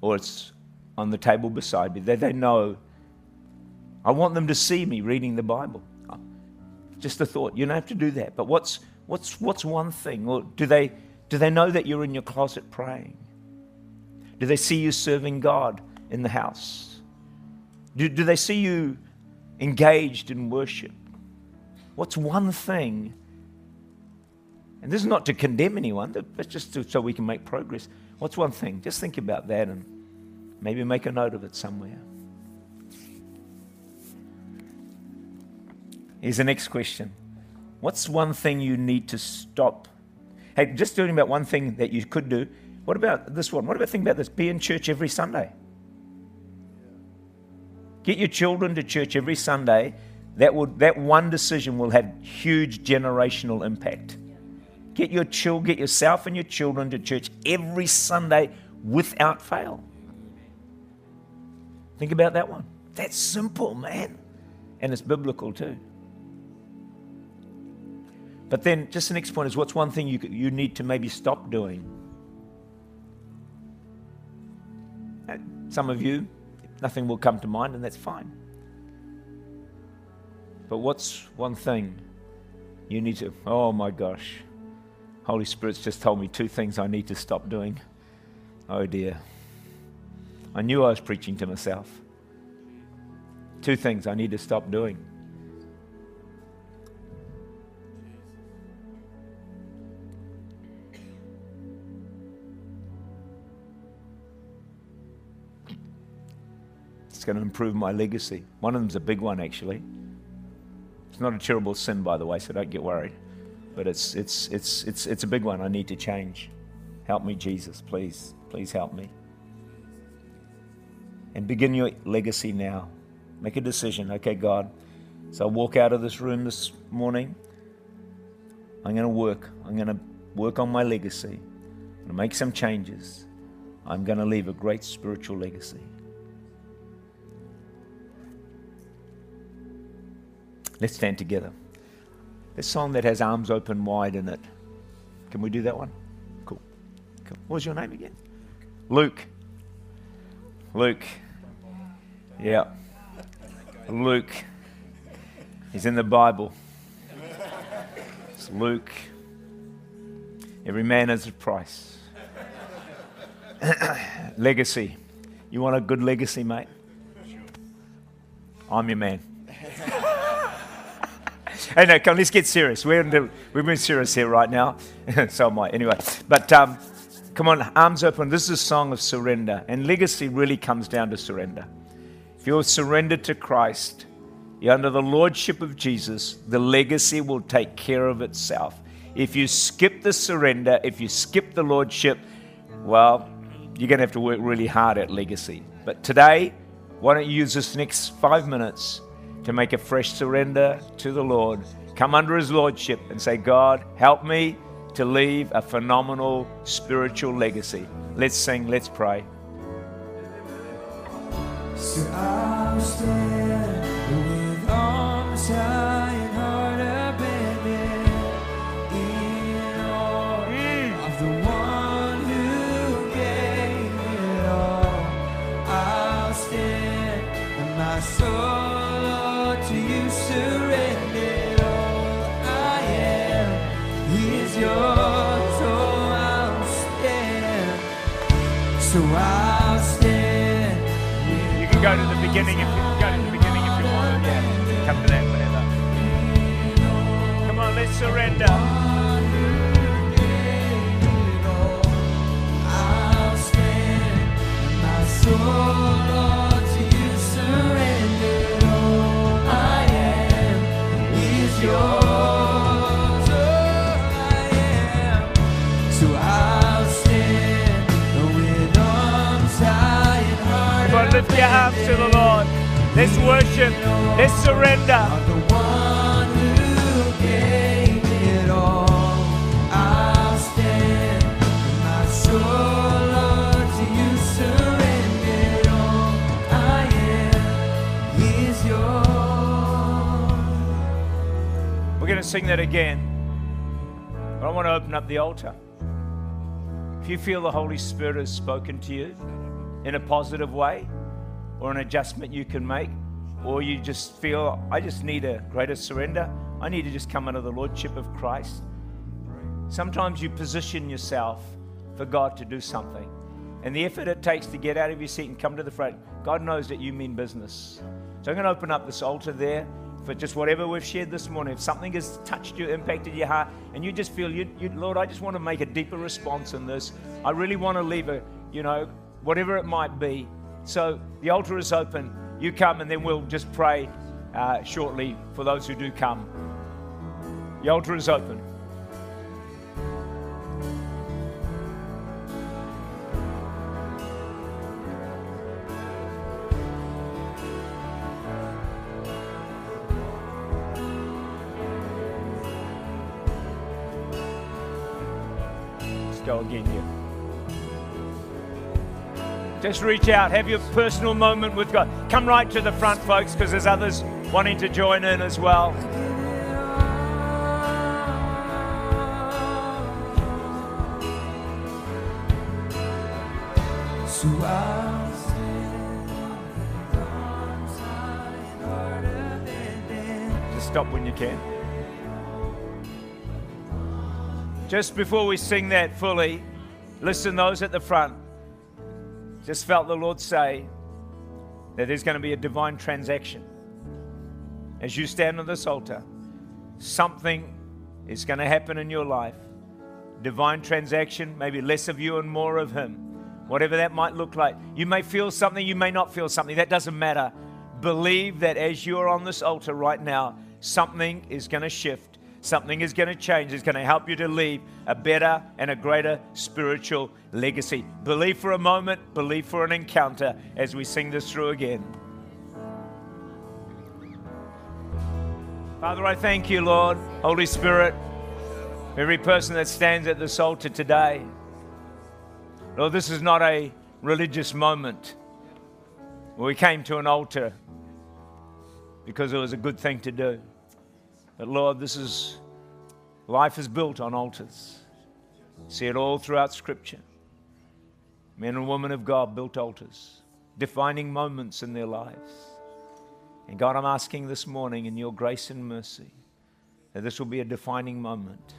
or it's on the table beside me. They, they know. I want them to see me reading the Bible. Just a thought. You don't have to do that. But what's what's what's one thing? Or do they do they know that you're in your closet praying? Do they see you serving God in the house? Do, do they see you engaged in worship? What's one thing? And this is not to condemn anyone, but just to, so we can make progress. What's one thing? Just think about that and maybe make a note of it somewhere. Here's the next question What's one thing you need to stop? Hey, just doing about one thing that you could do. What about this one? What about think about this? Be in church every Sunday. Get your children to church every Sunday. That would that one decision will have huge generational impact. Get your child, get yourself and your children to church every Sunday without fail. Think about that one. That's simple, man. And it's biblical too. But then, just the next point is what's one thing you, you need to maybe stop doing? Uh, some of you, nothing will come to mind, and that's fine. But what's one thing you need to, oh my gosh, Holy Spirit's just told me two things I need to stop doing. Oh dear. I knew I was preaching to myself. Two things I need to stop doing. Going to improve my legacy. One of them's a big one, actually. It's not a terrible sin, by the way, so don't get worried. But it's, it's, it's, it's, it's a big one. I need to change. Help me, Jesus. Please, please help me. And begin your legacy now. Make a decision. Okay, God. So I walk out of this room this morning. I'm going to work. I'm going to work on my legacy. I'm going to make some changes. I'm going to leave a great spiritual legacy. Let's stand together. This song that has arms open wide in it. Can we do that one? Cool. cool. What was your name again? Luke. Luke. Yeah. Luke. He's in the Bible. It's Luke. Every man has a price. [COUGHS] legacy. You want a good legacy, mate? I'm your man. Hey, no, come, on, let's get serious. We're, in the, we're being serious here right now. [LAUGHS] so am I. Anyway, but um, come on, arms open. This is a song of surrender. And legacy really comes down to surrender. If you're surrendered to Christ, you're under the lordship of Jesus, the legacy will take care of itself. If you skip the surrender, if you skip the lordship, well, you're going to have to work really hard at legacy. But today, why don't you use this next five minutes to make a fresh surrender to the Lord, come under His Lordship and say, God, help me to leave a phenomenal spiritual legacy. Let's sing, let's pray. So If you feel the Holy Spirit has spoken to you in a positive way, or an adjustment you can make, or you just feel, I just need a greater surrender. I need to just come under the Lordship of Christ. Sometimes you position yourself for God to do something. And the effort it takes to get out of your seat and come to the front, God knows that you mean business. So I'm going to open up this altar there. For just whatever we've shared this morning. If something has touched you, impacted your heart, and you just feel, you, you, Lord, I just want to make a deeper response in this. I really want to leave a, you know, whatever it might be. So the altar is open. You come, and then we'll just pray uh, shortly for those who do come. The altar is open. Just reach out, have your personal moment with God. Come right to the front, folks, because there's others wanting to join in as well. Just stop when you can. Just before we sing that fully, listen, those at the front. Just felt the Lord say that there's going to be a divine transaction. As you stand on this altar, something is going to happen in your life. Divine transaction, maybe less of you and more of Him. Whatever that might look like. You may feel something, you may not feel something. That doesn't matter. Believe that as you're on this altar right now, something is going to shift Something is going to change. It's going to help you to leave a better and a greater spiritual legacy. Believe for a moment, believe for an encounter as we sing this through again. Father, I thank you, Lord, Holy Spirit, every person that stands at this altar today. Lord, this is not a religious moment. We came to an altar because it was a good thing to do. But Lord, this is life is built on altars. See it all throughout Scripture. Men and women of God built altars, defining moments in their lives. And God, I'm asking this morning in your grace and mercy that this will be a defining moment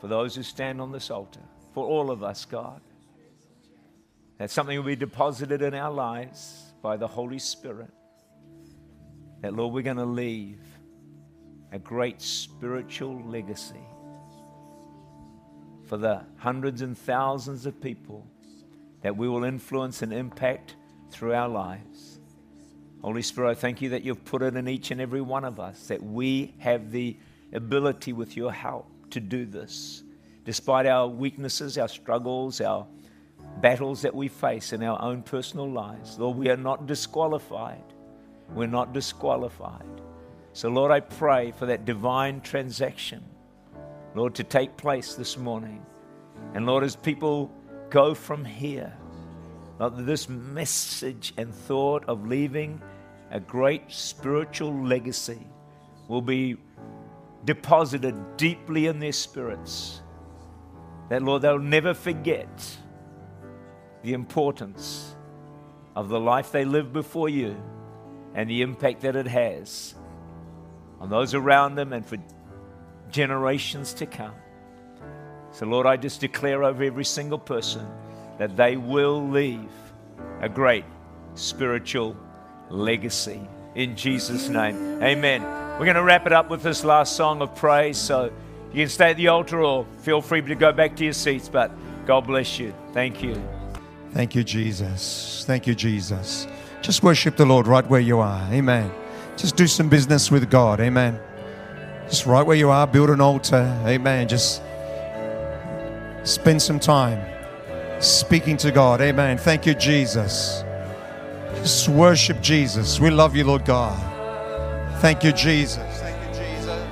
for those who stand on this altar, for all of us, God. That something will be deposited in our lives by the Holy Spirit. That, Lord, we're going to leave a great spiritual legacy for the hundreds and thousands of people that we will influence and impact through our lives. Holy Spirit, I thank you that you've put it in each and every one of us, that we have the ability with your help to do this. Despite our weaknesses, our struggles, our battles that we face in our own personal lives, Lord, we are not disqualified. We're not disqualified. So, Lord, I pray for that divine transaction, Lord, to take place this morning. And, Lord, as people go from here, Lord, this message and thought of leaving a great spiritual legacy will be deposited deeply in their spirits. That, Lord, they'll never forget the importance of the life they live before you and the impact that it has on those around them and for generations to come. So, Lord, I just declare over every single person that they will leave a great spiritual legacy. In Jesus' name, amen. We're going to wrap it up with this last song of praise. So, you can stay at the altar or feel free to go back to your seats, but God bless you. Thank you. Thank you, Jesus. Thank you, Jesus. Just worship the Lord right where you are. Amen. Just do some business with God. Amen. Just right where you are, build an altar. Amen. Just spend some time speaking to God. Amen. Thank you, Jesus. Just worship Jesus. We love you, Lord God. Thank you, Jesus. Thank you, Jesus.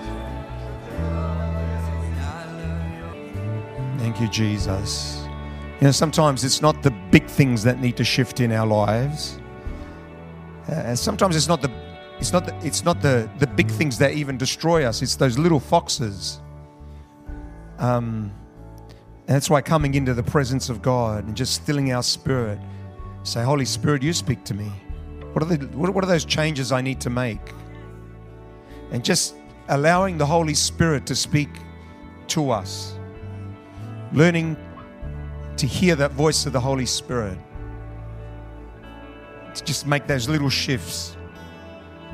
Thank you, Jesus. You know, sometimes it's not the big things that need to shift in our lives. Uh, sometimes it's not the it's not the, it's not the, the big things that even destroy us, it's those little foxes. Um, and that's why coming into the presence of God and just stilling our spirit, say, Holy Spirit, you speak to me. What are, the, what are those changes I need to make? And just allowing the Holy Spirit to speak to us, learning to hear that voice of the Holy Spirit, to just make those little shifts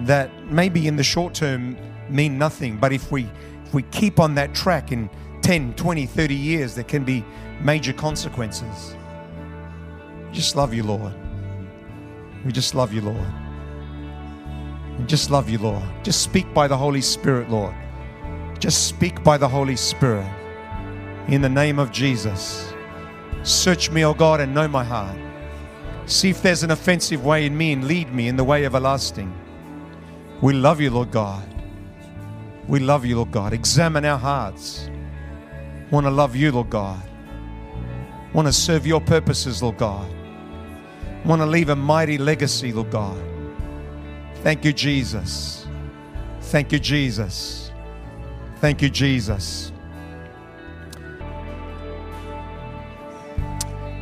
that maybe in the short term mean nothing, but if we if we keep on that track in 10, 20, 30 years, there can be major consequences. We just love you, Lord. We just love you, Lord. We just love you, Lord. Just speak by the Holy Spirit, Lord. Just speak by the Holy Spirit. In the name of Jesus. Search me, O God, and know my heart. See if there's an offensive way in me and lead me in the way everlasting. We love you, Lord God. We love you, Lord God. Examine our hearts. Want to love you, Lord God. Want to serve your purposes, Lord God. Want to leave a mighty legacy, Lord God. Thank you, Jesus. Thank you, Jesus. Thank you, Jesus.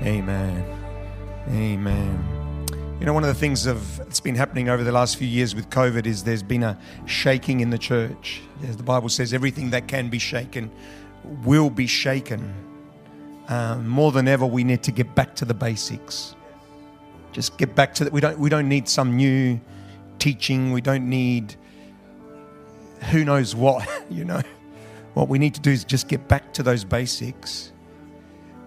Amen. Amen. You know, one of the things of, that's been happening over the last few years with COVID is there's been a shaking in the church. As the Bible says, everything that can be shaken will be shaken. Um, more than ever, we need to get back to the basics. Just get back to that. We don't. We don't need some new teaching. We don't need who knows what. [LAUGHS] You know, what we need to do is just get back to those basics.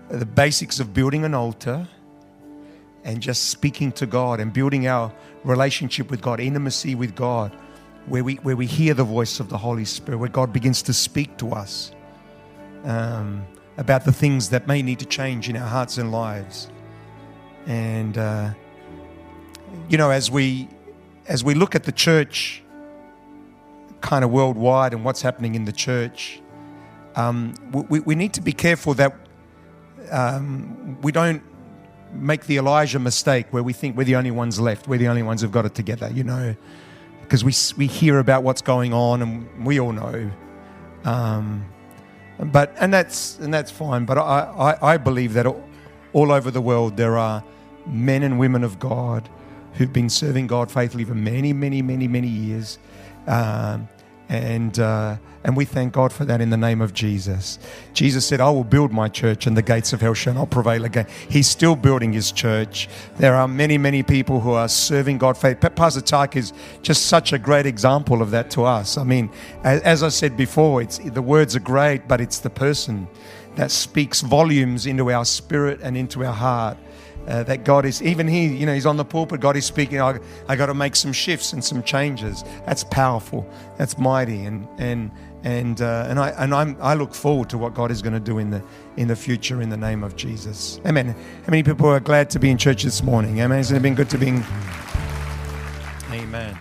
The basics of building an altar and just speaking to God and building our relationship with God, intimacy with God, where we where we hear the voice of the Holy Spirit, where God begins to speak to us um, about the things that may need to change in our hearts and lives. And uh, you know, as we as we look at the church, kind of worldwide, and what's happening in the church, um, we, we need to be careful that um, we don't make the Elijah mistake where we think we're the only ones left, we're the only ones who've got it together, you know, because we, we hear about what's going on and we all know. Um, but and that's and that's fine. But I, I, I believe that all, all over the world there are men and women of God who've been serving God faithfully for many, many, many, many years. Um, and uh, and we thank God for that in the name of Jesus. Jesus said, "I will build my church, and the gates of hell shall not prevail again." He's still building his church. There are many, many people who are serving God faith. Pastor Tak is just such a great example of that to us. I mean, as, as I said before, it's the words are great, but it's the person that speaks volumes into our spirit and into our heart. Uh, that God is, even he, you know, he's on the pulpit, God is speaking, I, I got to make some shifts and some changes. That's powerful. That's mighty. And, and, and, uh, and, I, and I'm, I look forward to what God is going to do in the, in the future in the name of Jesus. Amen. How many people are glad to be in church this morning? Amen. It been good to be in? Amen.